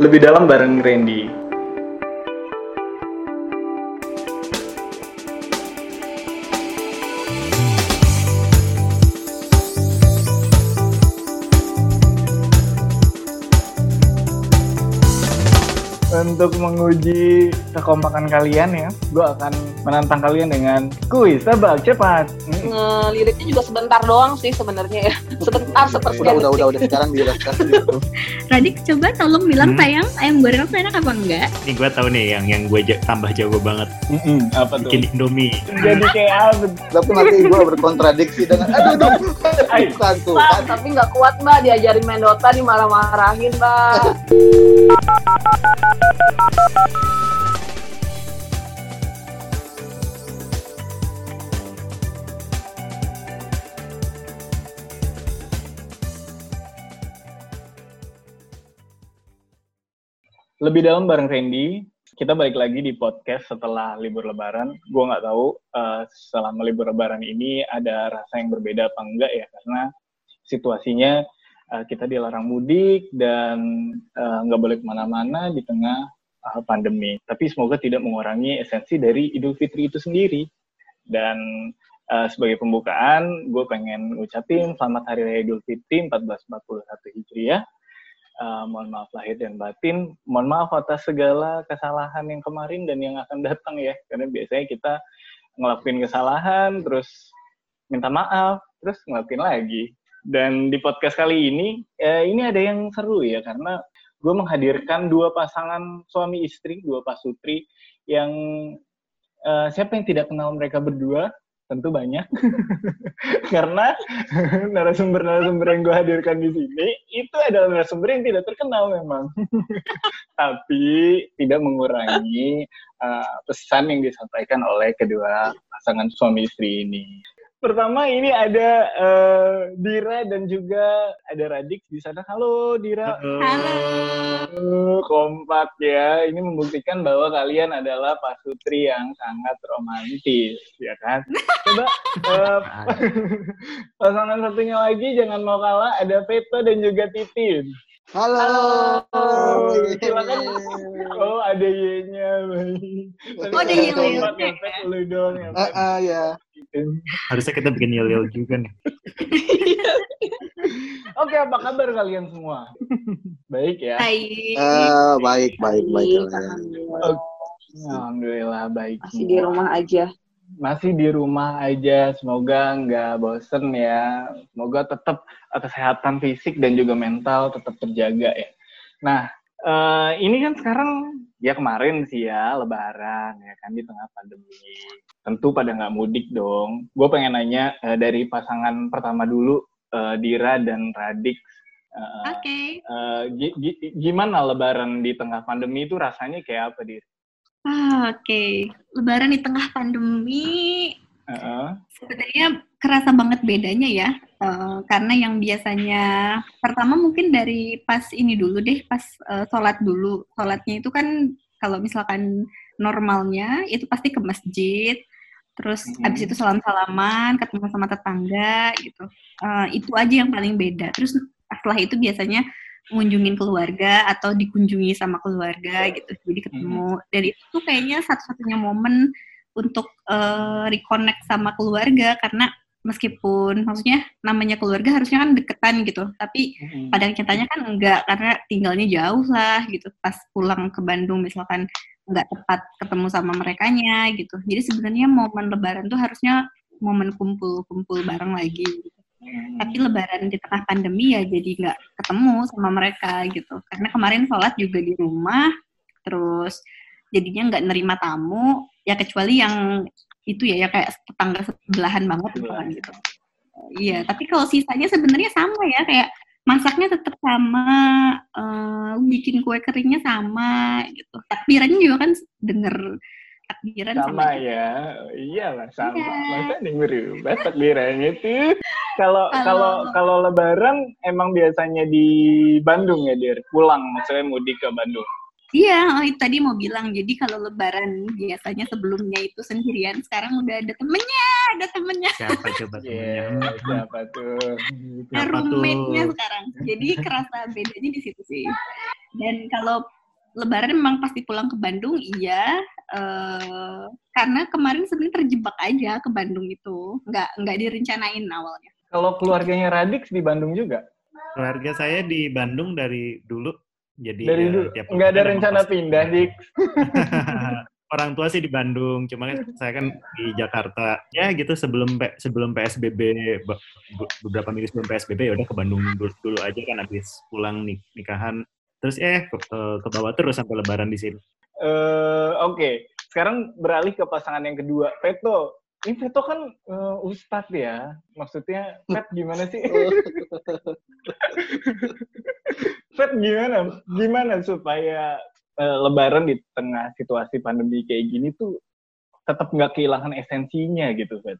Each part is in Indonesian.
Lebih dalam bareng Randy. Untuk menguji kekompakan kalian ya, gue akan menantang kalian dengan kuis tebak cepat. Hmm. Ngeliriknya juga sebentar doang sih sebenarnya ya. Sebentar Udah, sepersekian udah, udah, detik. udah sekarang dijelaskan. Radik coba tolong bilang Hmm. sayang ayam goreng aku enak apa enggak? Nih gue tahu nih yang yang gue tambah jago banget Mm-mm, apa tuh? bikin Indomie. Jadi kayak apa? Tapi nanti gue berkontradiksi dengan, aduh, aduh, tuh. Mbak, kan. tapi nggak kuat mbak diajarin main Dota dimarah-marahin mbak. Lebih dalam bareng Randy, kita balik lagi di podcast setelah libur lebaran. Gue nggak tahu eh, selama libur lebaran ini ada rasa yang berbeda apa enggak ya, karena situasinya eh, kita dilarang mudik dan eh, nggak boleh ke mana-mana di tengah eh, pandemi. Tapi semoga tidak mengurangi esensi dari Idul Fitri itu sendiri. Dan eh, sebagai pembukaan, gue pengen ngucapin selamat Hari Raya Idul Fitri 1441 Hijriah. Uh, mohon maaf lahir dan batin. Mohon maaf atas segala kesalahan yang kemarin dan yang akan datang ya. Karena biasanya kita ngelakuin kesalahan, terus minta maaf, terus ngelakuin lagi. Dan di podcast kali ini, eh, ini ada yang seru ya, karena gue menghadirkan dua pasangan suami istri, dua pasutri, yang eh, siapa yang tidak kenal mereka berdua? Tentu banyak. karena narasumber-narasumber yang gue hadirkan di sini itu adalah narasumber yang tidak terkenal memang. Tapi tidak mengurangi uh, pesan yang disampaikan oleh kedua pasangan suami istri ini. Pertama ini ada uh, Dira dan juga ada Radik di sana. Halo Dira. Halo. Uh, kompak ya. Ini membuktikan bahwa kalian adalah pasutri yang sangat romantis, ya kan? Coba eh, pasangan satunya lagi jangan mau kalah ada Veto dan juga Titin. Halo. Oh, silakan. Oh, ada Y-nya. Oh, ada Y-nya. Lu dong ya. Ah, ah, ya. Titin. Harusnya kita bikin yel-yel juga nih. Oke, apa kabar kalian semua? Baik ya. Hai. Ah, baik, baik, baik. Alhamdulillah. Alhamdulillah baik. Masih di rumah aja. masih di rumah aja. Semoga nggak bosen ya. Semoga tetap kesehatan fisik dan juga mental tetap terjaga ya. Nah, eh, ini kan sekarang ya kemarin sih ya Lebaran ya kan di tengah pandemi. Tentu pada nggak mudik dong. Gue pengen nanya eh, dari pasangan pertama dulu, eh, Dira dan Radik. Eh, Oke. eh, gi- gi- gimana Lebaran di tengah pandemi itu rasanya kayak apa, Dir? Ah, Oke. Lebaran di tengah pandemi Heeh. sebenarnya kerasa banget bedanya ya. Eh, karena yang biasanya pertama mungkin dari pas ini dulu deh, pas eh, sholat dulu. Sholatnya itu kan kalau misalkan normalnya itu pasti ke masjid, terus Mhm. abis itu salam-salaman, ketemu sama tetangga gitu. Eh, itu aja yang paling beda. Terus setelah itu biasanya mengunjungin keluarga atau dikunjungi sama keluarga gitu. Jadi ketemu. Dan itu kayaknya satu-satunya momen untuk eh, reconnect sama keluarga karena meskipun maksudnya namanya keluarga harusnya kan deketan gitu tapi Mhm. pada nyatanya kan enggak karena tinggalnya jauh lah gitu pas pulang ke Bandung misalkan nggak tepat ketemu sama merekanya gitu jadi sebenarnya momen lebaran tuh harusnya momen kumpul-kumpul bareng lagi gitu. Mhm. tapi lebaran di tengah pandemi ya jadi nggak ketemu sama mereka gitu karena kemarin sholat juga di rumah terus jadinya nggak nerima tamu ya kecuali yang itu ya ya kayak tetangga sebelahan banget gitu kan gitu. Iya tapi kalau sisanya sebenarnya sama ya kayak masaknya tetap sama eh, bikin kue keringnya sama gitu. Takbirannya juga kan denger takbiran sama, sama juga. ya iyalah sama. Iya. masa berubah takbirannya tuh? Kalau Kalau- kalau kalau lebaran emang biasanya di Bandung ya dir? Pulang maksudnya mudik ke Bandung Iya, oh, tadi mau bilang. Jadi kalau lebaran biasanya sebelumnya itu sendirian, sekarang udah ada temennya, ada temennya, Siapa coba Iya, temennya? siapa tuh? ada Siapa tuh? roommate-nya sekarang. Jadi kerasa bedanya di situ sih. Dan kalau Lebaran memang pasti pulang ke Bandung, iya. Eh, karena kemarin sebenarnya terjebak aja ke Bandung itu, nggak nggak direncanain awalnya. Kalau keluarganya Radix di Bandung juga? Keluarga saya di Bandung dari dulu. Jadi Dari ya, tiap Nggak ada rencana pasti- pindah, Dik? Orang tua sih di Bandung, cuma kan saya kan di Jakarta. Ya gitu sebelum P- sebelum PSBB be- be- beberapa minggu sebelum PSBB ya udah ke Bandung dulu, dulu aja kan habis pulang nik nikahan. Terus eh ke, ke- ke bawah terus sampai lebaran di sini. Eh, Oke, sekarang beralih ke pasangan yang kedua, Veto. Ini Veto kan eh, Ustadz ya, maksudnya Vet gimana sih? Vet gimana? Gimana supaya eh, Lebaran di tengah situasi pandemi kayak gini tuh tetap nggak kehilangan esensinya gitu, Vet?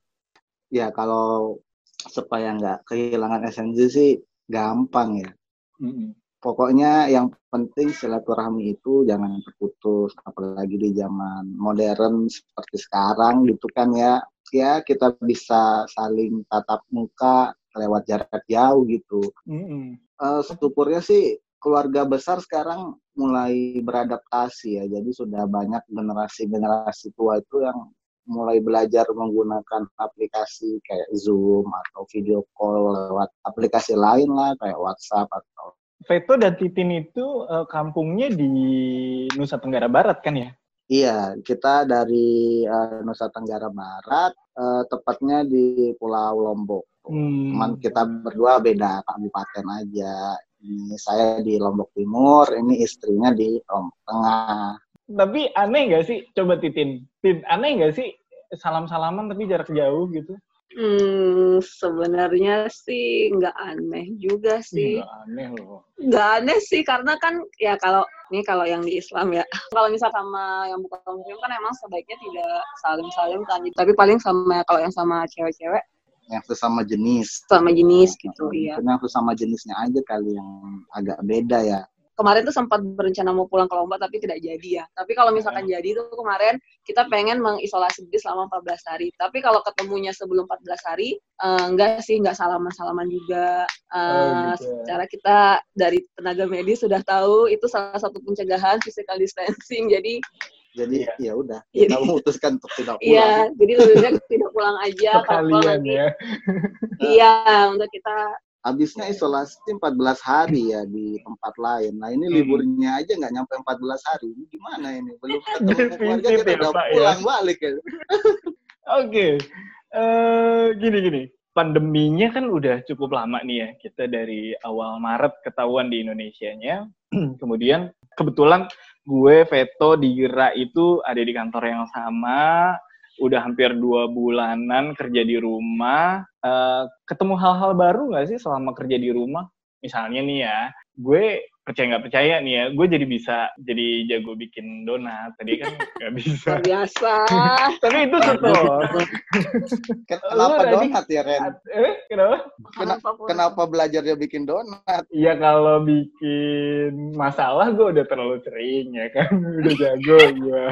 Ya kalau supaya nggak kehilangan esensi sih gampang ya. Mm-mm. Pokoknya yang penting silaturahmi itu jangan terputus, apalagi di zaman modern seperti sekarang gitu kan ya. Ya kita bisa saling tatap muka lewat jarak jauh gitu. Mm-mm. Eh, syukurnya sih keluarga besar sekarang mulai beradaptasi ya. Jadi sudah banyak generasi-generasi tua itu yang mulai belajar menggunakan aplikasi kayak Zoom atau video call lewat aplikasi lain lah kayak WhatsApp atau Veto dan Titin itu eh, kampungnya di Nusa Tenggara Barat kan ya? Iya, kita dari eh, Nusa Tenggara Barat, eh, tepatnya di Pulau Lombok. Hmm. Cuman kita berdua beda kabupaten aja. Ini saya di Lombok Timur, ini istrinya di Lombok Tengah. Tapi aneh nggak sih? Coba Titin. Tin, aneh nggak sih salam-salaman tapi jarak jauh gitu? Hmm, sebenarnya sih nggak aneh juga sih. Nggak aneh loh. Nggak aneh sih karena kan ya kalau ini kalau yang di Islam ya. Kalau misal sama yang bukan muslim kan emang sebaiknya tidak saling-saling kan. Tapi paling sama kalau yang sama cewek-cewek Yang sesama jenis. sama jenis gitu iya. Yang sesama jenisnya aja kali yang agak beda ya. Kemarin tuh sempat berencana mau pulang ke Lombok tapi tidak jadi ya. Tapi kalau misalkan jadi tuh kemarin kita pengen mengisolasi diri selama 14 hari. Tapi kalau ketemunya sebelum 14 hari eh, enggak sih enggak salaman-salaman juga. Eh, Oh, gitu. Secara kita dari tenaga medis sudah tahu itu salah satu pencegahan physical distancing. Jadi Jadi Iya. ya udah, kita memutuskan untuk tidak pulang. iya, jadi lebih baik tidak pulang aja. Kalau pulang ya. iya untuk kita Habisnya isolasi 14 hari ya di tempat lain. Nah ini Hmm. liburnya aja nggak nyampe 14 hari. Ini gimana ini? Belum ketemu keluarga kita ya, udah Pak, ya. pulang balik ya. Oke. Eh, gini gini. Pandeminya kan udah cukup lama nih ya. Kita dari awal Maret ketahuan di Indonesianya. Kemudian kebetulan gue Veto Dira itu ada di kantor yang sama. Udah hampir dua bulanan kerja di rumah. Eh, ketemu hal-hal baru nggak sih selama kerja di rumah? Misalnya nih ya, gue percaya nggak percaya nih ya, gue jadi bisa jadi jago bikin donat. Tadi kan nggak bisa. luar biasa. Tapi itu tutor. Kenapa donat ya Ren? Eh, kenapa? Kena-. Kenapa belajarnya bikin donat? Ya kalau bikin masalah gue udah terlalu sering ya kan, udah jago gue.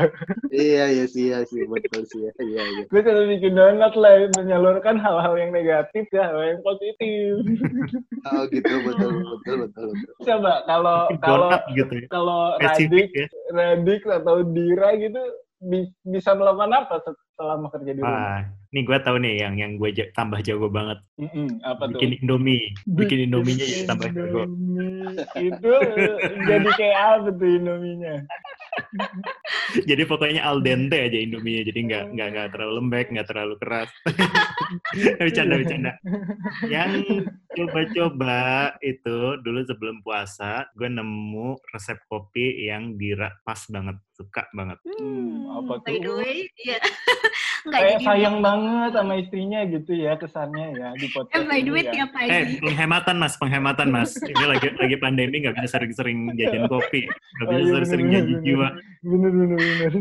iya iya sih iya sih betul sih ya. Iya iya. Gue selalu bikin donat lah, menyalurkan hal-hal yang negatif ke hal yang positif. Oh gitu betul betul betul betul. Coba kalau kalau gitu ya. kalau Radik, ya. Radik atau Dira gitu bi- bisa melakukan apa se- selama kerja di rumah? Wah, nih gue tahu nih yang yang gue tambah jago banget. Mm-mm, apa tuh? Bikin Indomie. Bikin Indominya jadi tambah jago. Itu jadi kayak apa tuh Indominya? Jadi pokoknya al dente aja Indominya. Jadi nggak nggak nggak terlalu lembek, nggak terlalu keras. bercanda bercanda. Yang coba-coba itu dulu sebelum puasa, gue nemu resep kopi yang dira pas banget, suka banget. Hmm, apa By the tuh? way, iya. Nggak Kayak jadi sayang banget sama istrinya gitu ya kesannya ya di podcast Eh, by the way, ya. tiap pagi. Eh, penghematan mas, penghematan mas. Ini lagi lagi pandemi nggak bisa sering-sering jajan kopi, nggak bisa sering-sering bener, jiwa. Bener bener bener.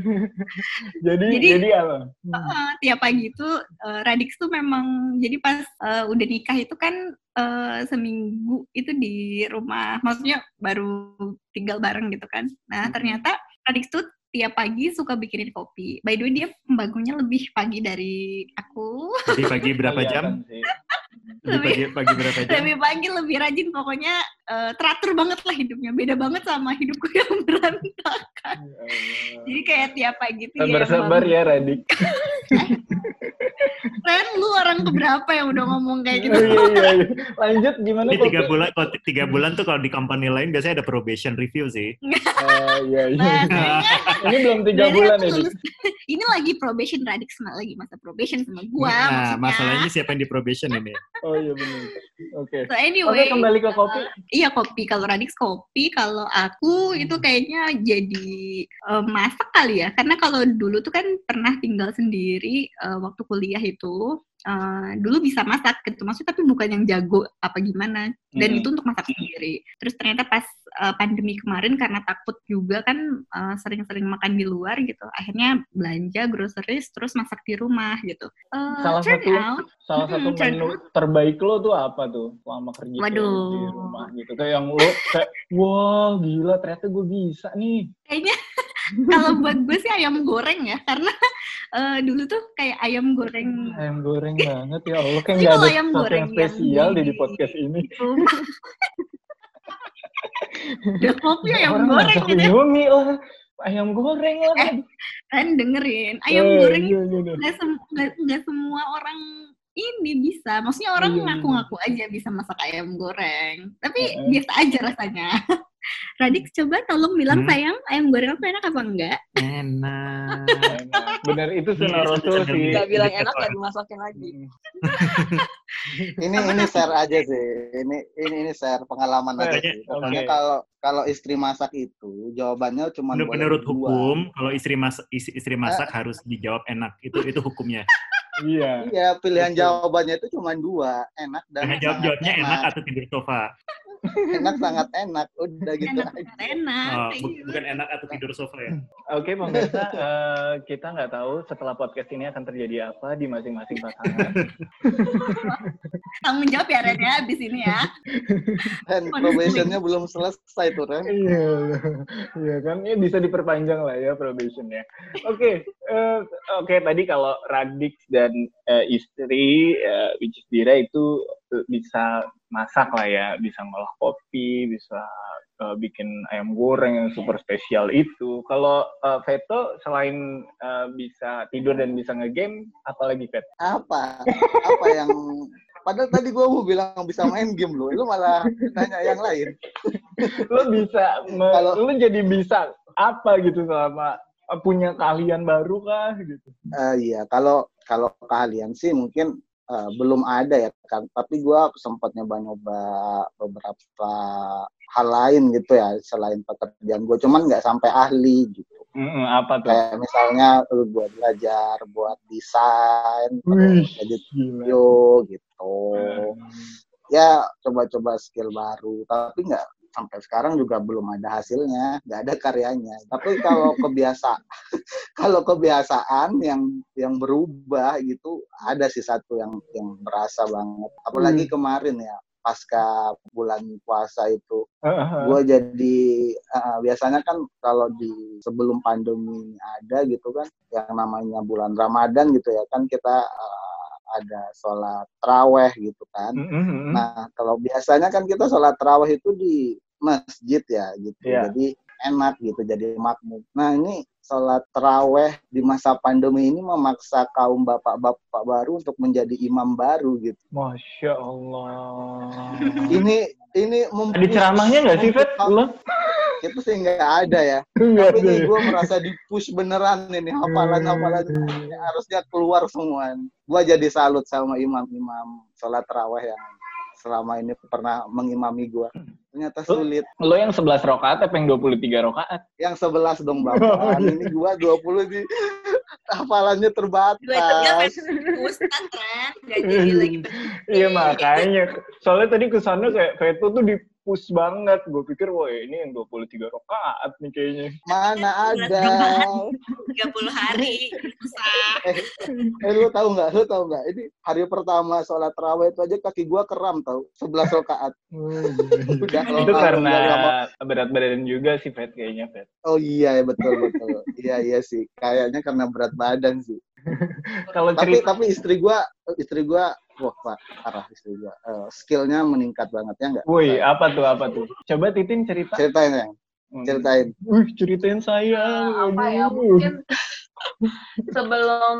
jadi Jadi- jadi apa? Hmm. Heeh, tiap pagi itu eh, Radix tuh memang jadi pas eh, udah nikah itu kan eh, seminggu itu di rumah, maksudnya baru tinggal bareng gitu kan. Nah Hmm. ternyata Radix tuh tiap pagi suka bikinin kopi. By the way dia pembangunnya lebih pagi dari aku. Jadi pagi berapa jam? Lebih pagi, pagi berapa jam? lebih pagi lebih rajin pokoknya eh, teratur banget lah hidupnya beda banget sama hidupku yang berantakan jadi kayak tiap pagi tuh ya Sabar-sabar emang- ya, Radik. Ren lu orang keberapa yang udah ngomong kayak gitu Oh, iya, iya, iya. Lanjut, gimana Ini tiga bulan, kalau tiga bulan tuh kalau di company lain biasanya ada probation review sih. Oh, iya, iya. Nah, Ini belum tiga bulan ini. lulus- ini lagi probation sama lagi masa probation sama gua Nah, maksudnya. masalahnya siapa yang di probation ini? Oh iya benar. Oke. So Oke, anyway, kembali ke kopi. iya kopi. Kalau Radix kopi, kalau aku itu kayaknya jadi eh, masak kali ya. Karena kalau dulu tuh kan pernah tinggal sendiri eh, waktu kuliah itu. Eh, dulu bisa masak gitu maksudnya tapi bukan yang jago apa gimana dan Mhm. itu untuk masak sendiri terus ternyata pas eh, pandemi kemarin karena takut juga kan eh, sering-sering makan di luar gitu akhirnya belanja groceries terus masak di rumah gitu Eh, Salah turn satu- out Salah Hmm, satu menu terbaik lo tuh apa tuh selama kerja Waduh. di rumah gitu? Kayak yang lo kayak, wah gila ternyata gue bisa nih. kayaknya kalau buat gue sih ayam goreng ya karena eh, dulu tuh kayak ayam goreng Ayam goreng banget ya Allah. Tapi nggak ada ayam goreng yang spesial yang di di- podcast ini. rumah udah kopi ayam Orang goreng gitu Indomie lah. Ayam goreng lah. kan dengerin ayam Eh, goreng iya, iya, iya. sem- nggak semua orang ini bisa maksudnya orang Iya, iya. ngaku-ngaku aja bisa masak ayam goreng tapi biasa aja rasanya Radik coba tolong bilang Hmm. sayang ayam goreng aku enak apa enggak Enak. Enak. Bener itu Iya, sunnah Rasul sih. diri. Gak bilang Dekat enak ya dimasakin lagi. ini ini share aja sih ini ini ini share pengalaman aja Oke, sih pokoknya oke. kalau kalau istri masak itu jawabannya cuma Menurut, menurut dua. hukum, kalau istri masak, istri, istri masak harus dijawab enak. Itu itu hukumnya. Iya. iya pilihan Betul. jawabannya itu cuma dua enak dan jawab jawabnya enak atau tidur sofa. enak sangat enak udah gitu enak aja. enak. Oh, bu- bukan enak atau tidur sofa ya. Oke pemirsa, eh, kita nggak tahu setelah podcast ini akan terjadi apa di masing-masing pasangan. tanggung jawab ya Ren ya abis ini ya. Dan probationnya belum selesai tuh Ren. Iya, iya kan? Ini bisa diperpanjang lah ya probationnya. Oke, eh, oke tadi kalau Radix dan eh, istri, eh, which is Dira itu bisa masak lah ya, bisa ngolah kopi, bisa eh, bikin ayam goreng yang super spesial itu. Kalau eh, Veto selain eh, bisa tidur dan bisa ngegame, apalagi Vet? apa apa yang padahal tadi gua mau bilang bisa main game loh lu malah nanya yang lain Lo bisa, me- Kalau- lo jadi bisa apa gitu selama punya keahlian baru kah gitu? Eh, iya, kalau kalau keahlian sih mungkin eh, belum ada ya kan. Tapi gua sempat nyoba-nyoba beberapa hal lain gitu ya selain pekerjaan gue. Cuman nggak sampai ahli gitu. Mm-mm, apa tuh? Kayak misalnya eh, gua belajar buat desain, Wih, edit video gitu. Ya coba-coba skill baru. Tapi nggak sampai sekarang juga belum ada hasilnya, nggak ada karyanya. Tapi kalau kebiasa, kalau kebiasaan yang yang berubah gitu, ada sih satu yang yang berasa banget. Apalagi kemarin ya, pasca bulan puasa itu, gue jadi eh, biasanya kan kalau di sebelum pandemi ada gitu kan, yang namanya bulan Ramadan gitu ya kan kita eh, ada sholat traweh gitu kan. Mm-mm. Nah, kalau biasanya kan kita sholat terawih itu di masjid ya gitu. Iya. Jadi enak gitu, jadi makmum. Nah, ini sholat terawih di masa pandemi ini memaksa kaum bapak-bapak baru untuk menjadi imam baru gitu. Masya Allah. Ini ini Ada ceramahnya nggak sih, Fet? Itu sih nggak ada ya. Nggak Tapi ada ini ya? gue merasa di push beneran ini hafalan-hafalan ini harusnya keluar semua. Gue jadi salut sama imam-imam sholat terawih yang selama ini pernah mengimami gue. Ternyata sulit. Lo yang 11 rokaat apa yang 23 rokaat? yang 11 dong Oh, Bapak. iya. Ini gua 20 di hafalannya terbatas. Dua itu Ustaz Ren nggak jadi lagi Iya makanya. Soalnya tadi ke sana kayak Veto tuh di push banget. Gue pikir, wah ini yang 23 rokaat nih kayaknya. Mana ada? 30 hari susah Eh lu tahu nggak? Lu tahu nggak? Ini hari pertama sholat terawih itu aja kaki gua kram tau. 11 rakaat. Udah kalau itu karena berat badan juga sih, Fet, kayaknya, Fet. Oh iya ya betul betul. iya iya sih. Kayaknya karena berat badan sih. Kalau Tapi cerita tapi istri gua istri gua wah pak parah istri gua. Eh, skillnya meningkat banget ya enggak? Woi, apa tuh apa tuh? Coba Titin cerita. Ceritain yang Hmm. ceritain. Wih, ceritain saya. Eh, apa ya Aduh. mungkin sebelum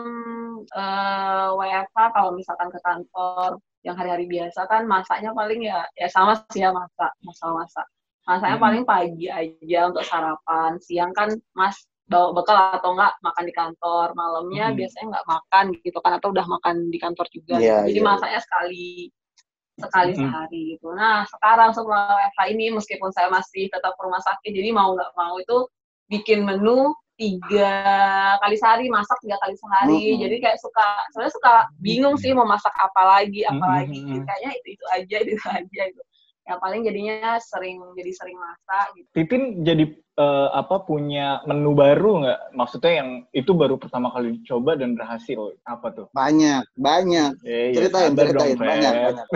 eh, WFH kalau misalkan ke kantor yang hari-hari biasa kan masaknya paling ya ya sama sih ya masak masak-masak masaknya Hmm. paling pagi aja untuk sarapan siang kan mas bawa bekal atau enggak makan di kantor malamnya Hmm. biasanya enggak makan gitu kan atau udah makan di kantor juga Iya, jadi iya. masaknya sekali sekali Hmm. sehari gitu nah sekarang setelah WFH ini meskipun saya masih tetap ke rumah sakit jadi mau nggak mau itu bikin menu tiga kali sehari masak tiga kali sehari Mhm. jadi kayak suka sebenarnya suka bingung sih mau masak apa lagi apa lagi gitu. kayaknya itu itu aja itu aja gitu ya paling jadinya sering jadi sering masak gitu Titin jadi eh, apa punya menu baru nggak? Maksudnya yang itu baru pertama kali dicoba dan berhasil. Apa tuh? Banyak, banyak. Eh, ya Ceritain, sabar ceritain. dong, banyak, Feb. banyak.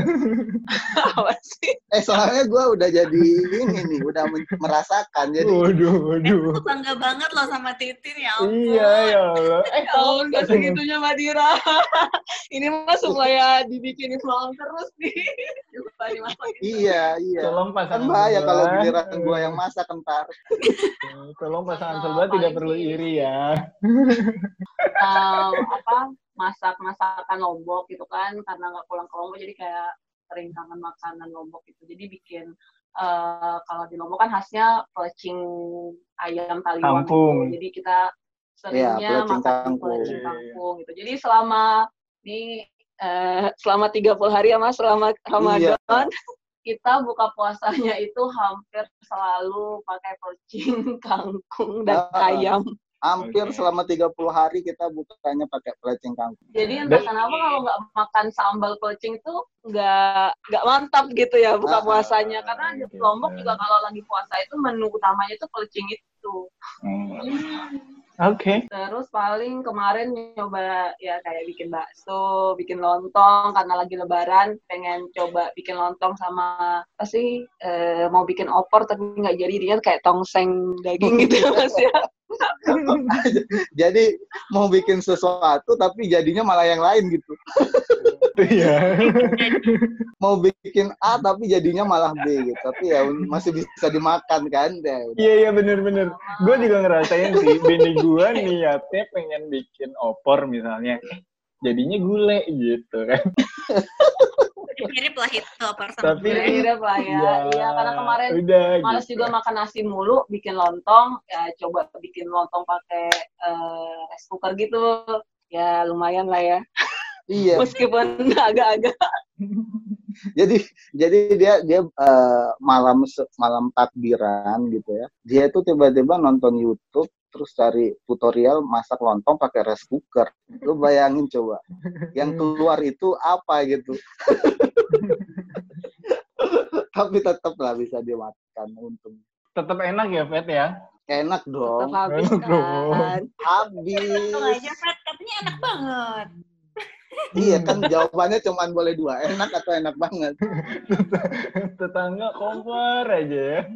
apa sih Eh, soalnya gue udah jadi ini nih, udah merasakan. Jadi, Waduh, waduh. Aku bangga banget loh sama Titin ya ampun. Iya, ya Allah. Eh, Oh, nggak segitunya Mbak Dira. Ini mah supaya dibikinin vlog terus nih. Supaya dimasakin. iya, iya. tolong Kan pasangan bahaya kalau giliran gue yang masak ntar. Tolong pasangan sebelah tidak perlu iri ya. um, apa masak masakan lombok gitu kan karena nggak pulang ke lombok jadi kayak sering kangen makanan lombok gitu jadi bikin eh, kalau di lombok kan khasnya pelecing ayam taliwang Kampung. gitu. jadi kita seringnya Iya, pelecing masak kangkung. pelecing Iya, iya. kangkung gitu jadi selama di eh, selama 30 hari ya mas selama Ramadan kita buka puasanya itu hampir selalu pakai pelecing kangkung dan ah. ayam Hampir Oke. selama 30 hari kita bukanya pakai pelecing kangkung. Jadi entah Dan- kenapa kalau nggak makan sambal pelecing itu nggak nggak mantap gitu ya buka puasanya. Karena di gitu. Lombok juga kalau lagi puasa itu menu utamanya itu pelecing itu. Hmm. Oke. Terus paling kemarin nyoba ya kayak bikin bakso, bikin lontong karena lagi lebaran pengen coba bikin lontong sama apa sih eh, mau bikin opor tapi nggak jadi dia kayak tongseng daging gitu mas ya. Jadi mau bikin sesuatu tapi jadinya malah yang lain gitu. Iya. Mau bikin A tapi jadinya malah B gitu. Tapi ya masih bisa dimakan kan. Ya. Iya iya bener-bener. Gue juga ngerasain sih. Bini gue niatnya pengen bikin opor misalnya. Jadinya gulai gitu kan. Mirip lah itu Tapi-. Mirip lah ya. Iya karena kemarin Udah. Males gitu. juga makan nasi mulu, bikin lontong, ya coba bikin lontong pakai eh, rice cooker gitu. Ya lumayan lah ya. Iya. Meskipun agak-agak. jadi jadi dia dia eh, malam malam takbiran gitu ya dia tuh tiba-tiba nonton YouTube terus cari tutorial masak lontong pakai rice cooker lu bayangin coba yang keluar itu apa gitu tapi tetap lah bisa dimakan untung Tetap enak ya, Fet ya? enak Tetap dong habis Enak dong. kan. habis aja katanya enak banget. iya kan jawabannya cuma boleh dua enak atau enak banget Tetangga kompor aja ya.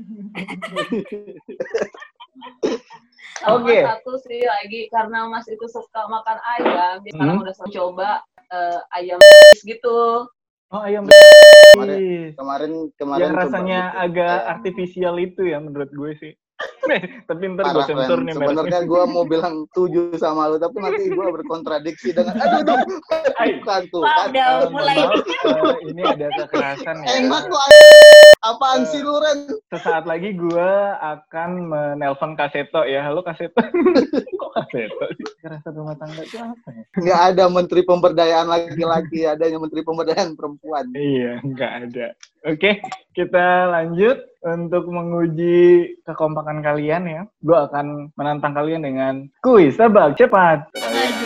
Sama Oke. satu sih lagi, karena Mas itu suka makan ayam, jadi sekarang Hmm. udah sering coba eh, ayam gitu. Oh, ayam Kemarin- kemarin kemarin yang rasanya gitu. agak Ayam. artifisial itu ya menurut gue sih. Tapi ntar gue sensor nih Sebenarnya gue mau bilang tujuh sama lu, tapi nanti gue berkontradiksi dengan aduh, aduh, bukan tuh. Wah, kan. udah mulai. eh, ini ada kekerasan ya. Enak kok. Apaan sih lu Ren? Sesaat lagi gue akan menelpon Kaseto ya. Halo Kaseto. Kok Kaseto sih? Kekerasan rumah tangga itu apa ya? Nggak ada menteri pemberdayaan laki-laki, adanya menteri pemberdayaan perempuan. Iya, nggak ada. Oke, kita lanjut untuk menguji kekompakan kalian ya. Gue akan menantang kalian dengan kuis tebak cepat.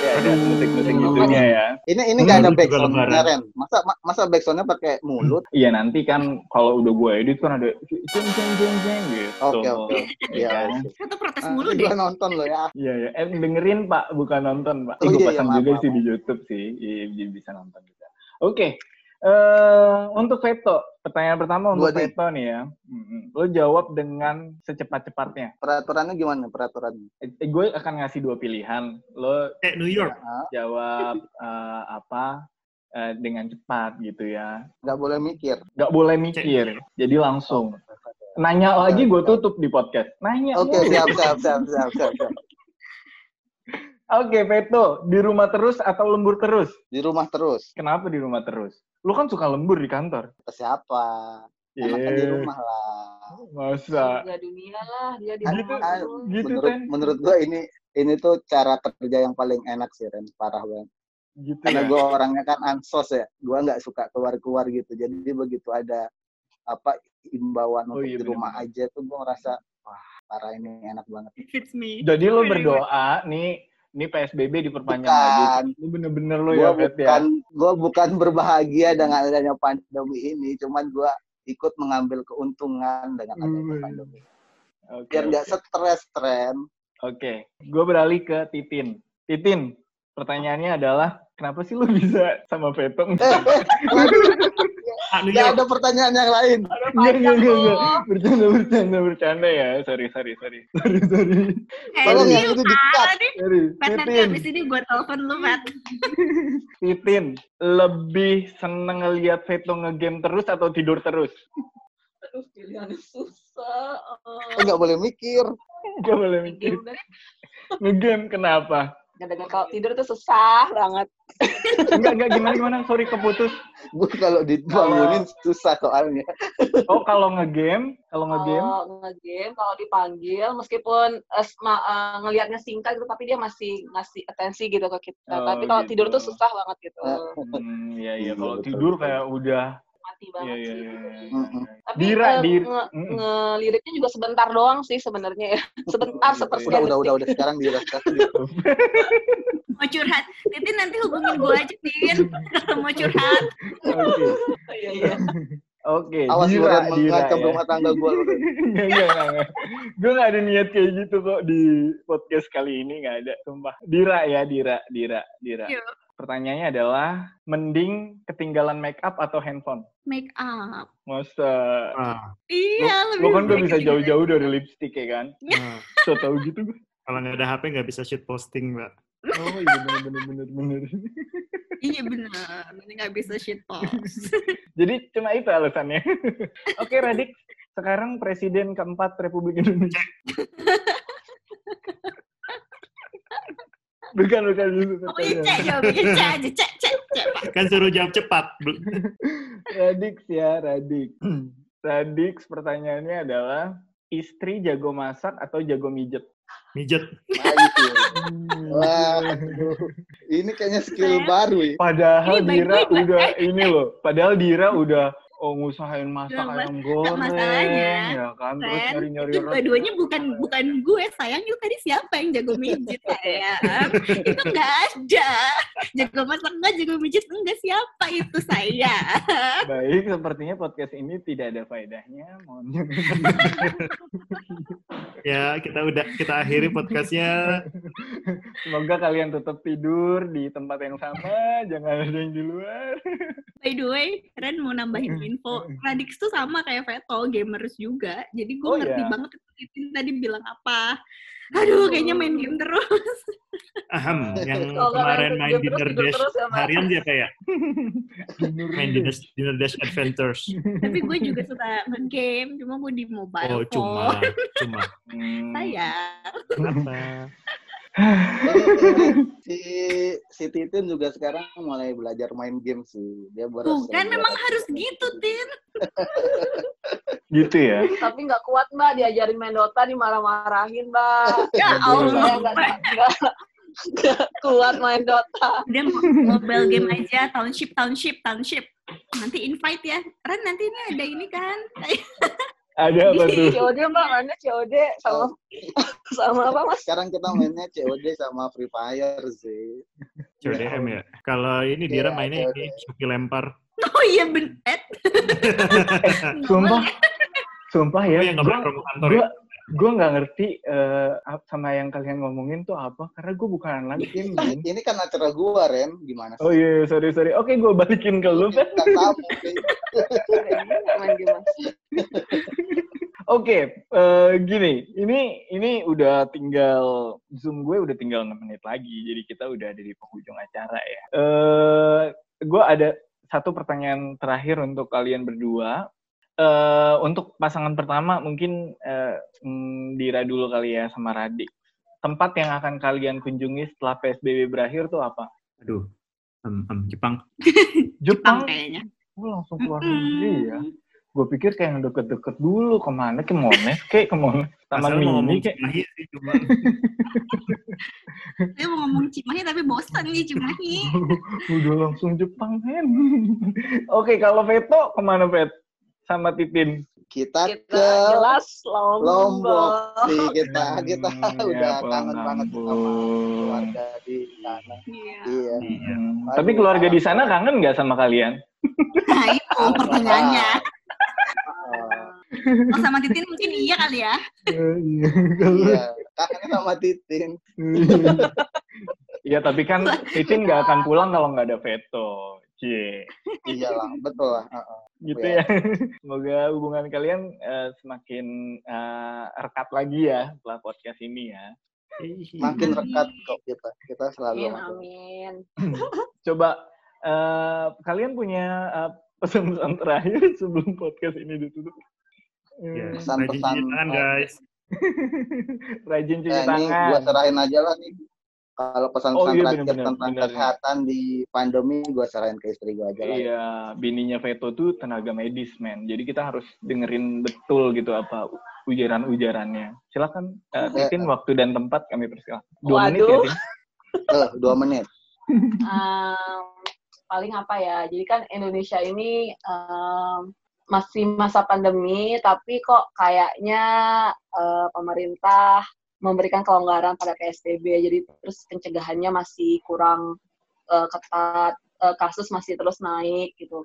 Ya, musik-musik ya. Ini ini nggak ada lebaran. Ren. Masa ma- masa backsoundnya pakai mulut? Iya nanti kan kalau udah gue edit kan ada jeng jeng jeng jeng gitu. Oke oke. Iya Iya. kan? oke. Itu protes Ah, mulu deh. gua nonton lo ya. Iya ya. Eh dengerin Pak, bukan nonton Pak. Oh, gue iya, iya, pasang juga sih di YouTube sih. Iya, jadi bisa nonton juga. Oke. Eh, untuk veto, pertanyaan pertama untuk nih. veto nih ya. Lo jawab dengan secepat-cepatnya. Peraturannya gimana peraturannya? Eh, gue akan ngasih dua pilihan. Lo Eh, New York. Ah, jawab eh, apa eh, dengan cepat gitu ya. Nggak boleh mikir. Gak boleh mikir. Jadi langsung. Nanya lagi gue tutup di podcast. Nanya. Oke, mulu. siap, siap, siap, siap, siap, siap. Oke, veto. Di rumah terus atau lembur terus? Di rumah terus. Kenapa di rumah terus? Lu kan suka lembur di kantor. Ke siapa? Enakan di Iya. rumah lah. Masa? Dia dunia lah, dia di Gitu, rumah Ah, terus. gitu menurut kan? menurut gua ini ini tuh cara kerja yang paling enak sih Ren parah banget Gitu karena ya? gua orangnya kan ansos ya gua nggak suka keluar keluar gitu jadi begitu ada apa imbauan Oh, untuk iya, di rumah bener-bener. aja tuh gua ngerasa wah parah ini enak banget It fits me. Jadi lo Very berdoa nih, nih PSBB diperpanjang Bukan. lagi. Lu bener-bener lo gua ya, Fet ya? bukan gua bukan berbahagia dengan adanya pandemi ini cuman gua ikut mengambil keuntungan dengan adanya Hmm. pandemi Oke, biar nggak oke. stres tren Oke, gue beralih ke Titin. Titin, pertanyaannya adalah kenapa sih lu bisa sama Veto? Ah, New nggak York. ada pertanyaan yang lain enggak, enggak, enggak. Bercanda, bercanda, bercanda ya. Sorry, sorry, sorry. Sorry, sorry. Eh, Tolong yang itu di-cut. Pat, nanti abis ini gue telepon lu, Pat. Titin, lebih seneng ngeliat Veto ngegame terus atau tidur terus? Aduh, pilihannya susah. Eh, nggak boleh mikir Gak boleh mikir. Ngegame kenapa? Kadang kalau tidur tuh susah banget. Enggak, enggak, gimana, gimana? Sorry, keputus. gue kalau dibangunin susah soalnya Oh, kalau ngegame, kalau ngegame, Kalau ngegame, kalau dipanggil, meskipun eh, ma- eh, ngelihatnya singkat gitu, tapi dia masih ngasih atensi gitu ke kita. Oh, tapi kalau gitu. tidur tuh susah banget gitu. hmm, iya, iya. Iya, Kalau tidur kayak udah, Iya, banget iya, sih. iya. iya, Mm-mm. iya. Tapi Dira, dir- nge- Mm-mm. ngeliriknya juga sebentar doang sih sebenarnya ya. Sebentar, gitu sepersekian udah udah udah udah sekarang dirasa Mau curhat. Titin nanti hubungin gue aja, Tin. Ketemu curhat. Oke, Iya, iya. oke. awas Dira, Dira mengancam ya. rumah tangga gue enggak, enggak, enggak. Gue gak ada niat kayak gitu kok di podcast kali ini, gak ada. Sumpah. Dira ya, Dira, Dira, Dira. Yuk. Pertanyaannya adalah, mending ketinggalan make up atau handphone? Make up. Masa? Ah, Iya, Lo lebih kan gak bisa jauh-jauh dari lipstick ya kan? ah. So tau gitu gue. Kalau nggak ada HP nggak bisa shit posting, Mbak. Oh iya bener bener bener bener. Iya bener, nanti nggak bisa shit post. Jadi cuma itu alasannya. Oke Radik, sekarang Presiden keempat Republik Indonesia. bukan bukan itu Pokoknya pertanyaan. cek jawabannya cek aja, cek, cek, cek. Kan suruh jawab cepat. Radik ya Radik. Radik pertanyaannya adalah istri jago masak atau jago mijet? Mijet. Wah, aduh. ini kayaknya skill baru ya. Padahal Ini Dira udah ini loh. Padahal Dira udah oh ngusahain masak Mas. ayam goreng masalahnya, ya kan? Terus Ren, nyari-nyari itu dua-duanya bukan bukan gue sayang itu tadi siapa yang jago mijit sayang itu nggak ada jago masak nggak jago mijit enggak siapa itu saya Baik, sepertinya podcast ini tidak ada faedahnya. Mohon Ya, kita udah kita akhiri podcastnya. Semoga kalian tetap tidur di tempat yang sama, jangan ada yang di luar. by the way Ren mau nambahin info Radix tuh sama kayak Veto gamers juga jadi gue Oh, ngerti iya? banget tadi bilang apa aduh kayaknya main game terus Aham, yang kemarin main Dinner Dash ya, harian siapa ya? Main Dinner, Dinner Dash Adventures. tapi gue juga suka nge-game cuma gue di mobile Oh, cuma, phone cuma. Sayang Kenapa? si si Titin juga sekarang mulai belajar main game sih. Dia baru tuh kan memang harus gitu Tin Gitu ya. Tapi nggak kuat mbak, diajarin main Dota, dimarah-marahin mbak. ya Allah nggak kuat main Dota. udah mobile game aja township township township nanti invite ya Ren nanti ini ada ini kan Ada apa tuh? COD mbak, mainnya COD sama sama apa mas? Sekarang kita mainnya COD sama Free Fire sih. CODM ya. Kalau ini Dira Iya, mainnya COD. ini Suki lempar. oh iya bener Sumpah, sumpah Oh ya. yang gua ya. Gue nggak ngerti uh, sama yang kalian ngomongin tuh apa karena gue bukan anak tim. Ini kan acara gue Ren, gimana sih? Oh iya, yeah, sorry sorry. Oke, gue balikin ke lu. Kan. Oke, uh, gini, ini ini udah tinggal zoom gue udah tinggal 6 menit lagi, jadi kita udah ada di penghujung acara ya. Uh, gue ada satu pertanyaan terakhir untuk kalian berdua. Uh, untuk pasangan pertama mungkin uh, Dira dulu kali ya sama Radik. Tempat yang akan kalian kunjungi setelah PSBB berakhir tuh apa? Aduh, um, um, Jepang. Jepang, Jepang kayaknya. Oh, langsung keluar negeri ya. Gue pikir kayak yang deket-deket dulu. Ke mana? Ke Mones kayak ke Mones Taman Mini kayak Cimahi sih cuma. Saya mau ngomong Cimahi tapi bosan nih Cimahi. Udah langsung Jepang kan oke kalau Veto ke mana Vet? Sama Titin kita, kita ke jelas Lombok. Lombok sih kita kita hmm, udah ya, kangen banget sama keluarga di sana. Iya. iya. Hmm. Tapi keluarga di sana kangen nggak sama kalian? Nah itu pertanyaannya. Oh sama Titin mungkin iya kali ya? iya, iya kakaknya sama Titin. Iya tapi kan Titin nggak akan pulang kalau nggak ada veto. Cie. Iya lah, betul lah. Uh -uh. Gitu ya. Semoga hubungan kalian uh, semakin uh, rekat lagi ya setelah podcast ini ya. Makin rekat kok kita. Kita selalu amin, amin. Coba uh, kalian punya uh, pesan-pesan terakhir sebelum podcast ini ditutup? Ya, pesan-pesan tangan guys. rajin cuci eh, tangan. Ini gua serahin aja lah nih. Kalau pesan-pesan oh, iya, terakhir bener, tentang bener, kesehatan bener. di pandemi, gue serahin ke istri gue aja lah. Iya, bininya Veto tuh tenaga medis, men. Jadi kita harus dengerin betul gitu apa ujaran-ujarannya. Silakan, uh, Titin, waktu dan tempat kami persilakan. Dua Waduh. menit ya, Tin? Uh, dua menit. um, paling apa ya? Jadi kan Indonesia ini um, masih masa pandemi, tapi kok kayaknya uh, pemerintah memberikan kelonggaran pada PSBB, jadi terus pencegahannya masih kurang uh, ketat, uh, kasus masih terus naik gitu.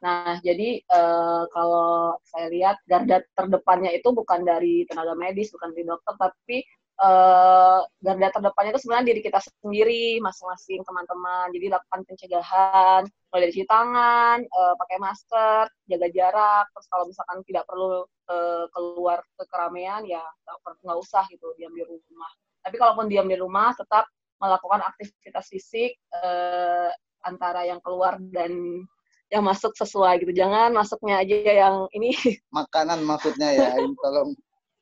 Nah, jadi uh, kalau saya lihat garda terdepannya itu bukan dari tenaga medis, bukan dari dokter, tapi uh, garda terdepannya itu sebenarnya diri kita sendiri, masing-masing teman-teman. Jadi lakukan pencegahan, mulai dari cuci tangan, uh, pakai masker, jaga jarak. Terus kalau misalkan tidak perlu uh, keluar ke keramaian, ya nggak usah gitu, diam di rumah. Tapi kalaupun diam di rumah, tetap melakukan aktivitas fisik uh, antara yang keluar dan yang masuk sesuai gitu. Jangan masuknya aja yang ini. Makanan maksudnya ya, tolong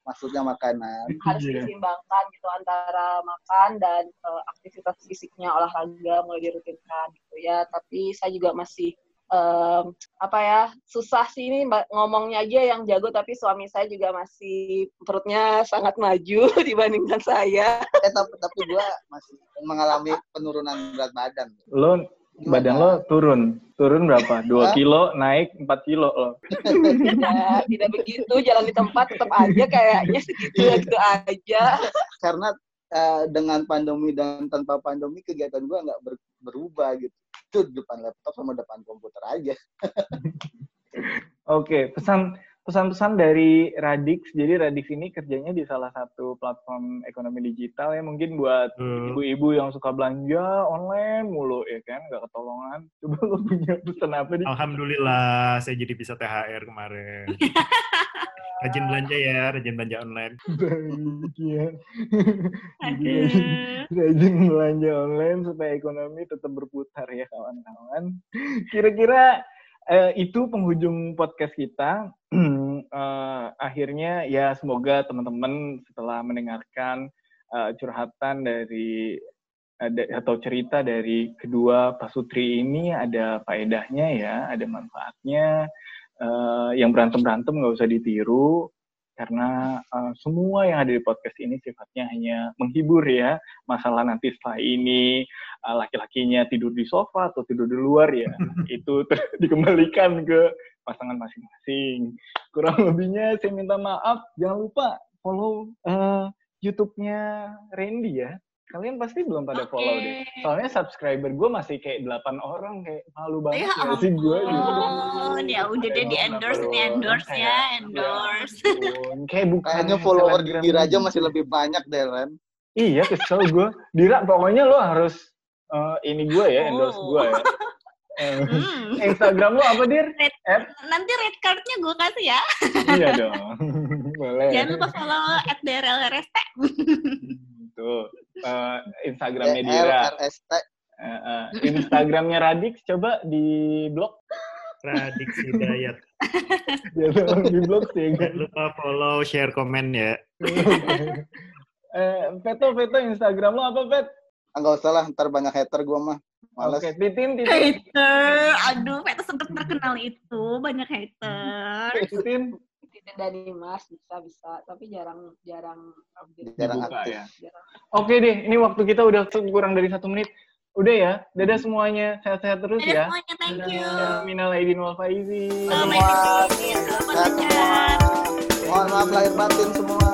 maksudnya makanan harus yeah. diseimbangkan gitu antara makan dan uh, aktivitas fisiknya olahraga mulai dirutinkan gitu ya tapi saya juga masih um, apa ya susah sih ini ngomongnya aja yang jago tapi suami saya juga masih perutnya sangat maju dibandingkan saya. Eh tapi tapi gua masih mengalami penurunan berat badan. Lo badan lo turun. Turun berapa? Dua kilo naik empat kilo lo. Tidak tidak begitu. Jalan di tempat tetap aja kayaknya. Segitu gitu aja. Karena uh, dengan pandemi dan tanpa pandemi kegiatan gue nggak ber, berubah gitu. Itu depan laptop sama depan komputer aja. Oke okay, pesan pesan-pesan dari Radix. Jadi Radix ini kerjanya di salah satu platform ekonomi digital ya. Mungkin buat hmm. ibu-ibu yang suka belanja online mulu ya kan, nggak ketolongan. Coba lo punya pesan apa nih? Alhamdulillah, saya jadi bisa THR kemarin. rajin belanja ya, rajin belanja online. Baik ya. rajin belanja online supaya ekonomi tetap berputar ya kawan-kawan. Kira-kira uh, itu penghujung podcast kita. uh, akhirnya ya semoga teman-teman setelah mendengarkan uh, curhatan dari ada atau cerita dari kedua pasutri ini ada faedahnya ya, ada manfaatnya. Uh, yang berantem berantem nggak usah ditiru karena uh, semua yang ada di podcast ini sifatnya hanya menghibur ya. Masalah nanti setelah ini uh, laki-lakinya tidur di sofa atau tidur di luar ya itu dikembalikan ke pasangan masing-masing. Kurang lebihnya saya minta maaf. Jangan lupa follow uh, YouTube-nya Randy ya Kalian pasti belum pada Oke. follow deh. Soalnya subscriber gue masih kayak 8 orang kayak malu banget Ya ya sih gue gitu. ya udah deh di endorse nih endorse ya, endorse. Ampun, Kayak bukan Kayaknya follower Dira aja gitu. masih lebih banyak deh, Ren. Iya, kesel gue. Dira, pokoknya lo harus eh, ini gue ya, endorse gue ya. Eh, Hmm. Instagram lo apa, Dir? Red, App? nanti red cardnya gue kasih ya. iya dong. Boleh. Jangan lupa follow at DRLRST. Tuh. Eh, Instagramnya Dira. LRST. Eh, eh, Instagramnya Radix, coba di blog. Radik Hidayat. Ya, tolong di blog sih. Jangan lupa follow, share, komen ya. Eh, Veto, Veto, Instagram lo apa, Vet? Enggak usah lah, ntar banyak hater gua mah. Males. Oke, Titin, Titin. Hater, aduh, Veta sempat terkenal itu, banyak hater. Titin. Dari Mas bisa bisa, tapi jarang jarang update. Jarang Dibuka aktif. ya. Jarang. Oke deh, ini waktu kita udah kurang dari satu menit. Udah ya, dadah semuanya. Sehat-sehat terus Dadah ya. semuanya, thank you. Minal aidin wal faizin. Mohon maaf lahir batin semua.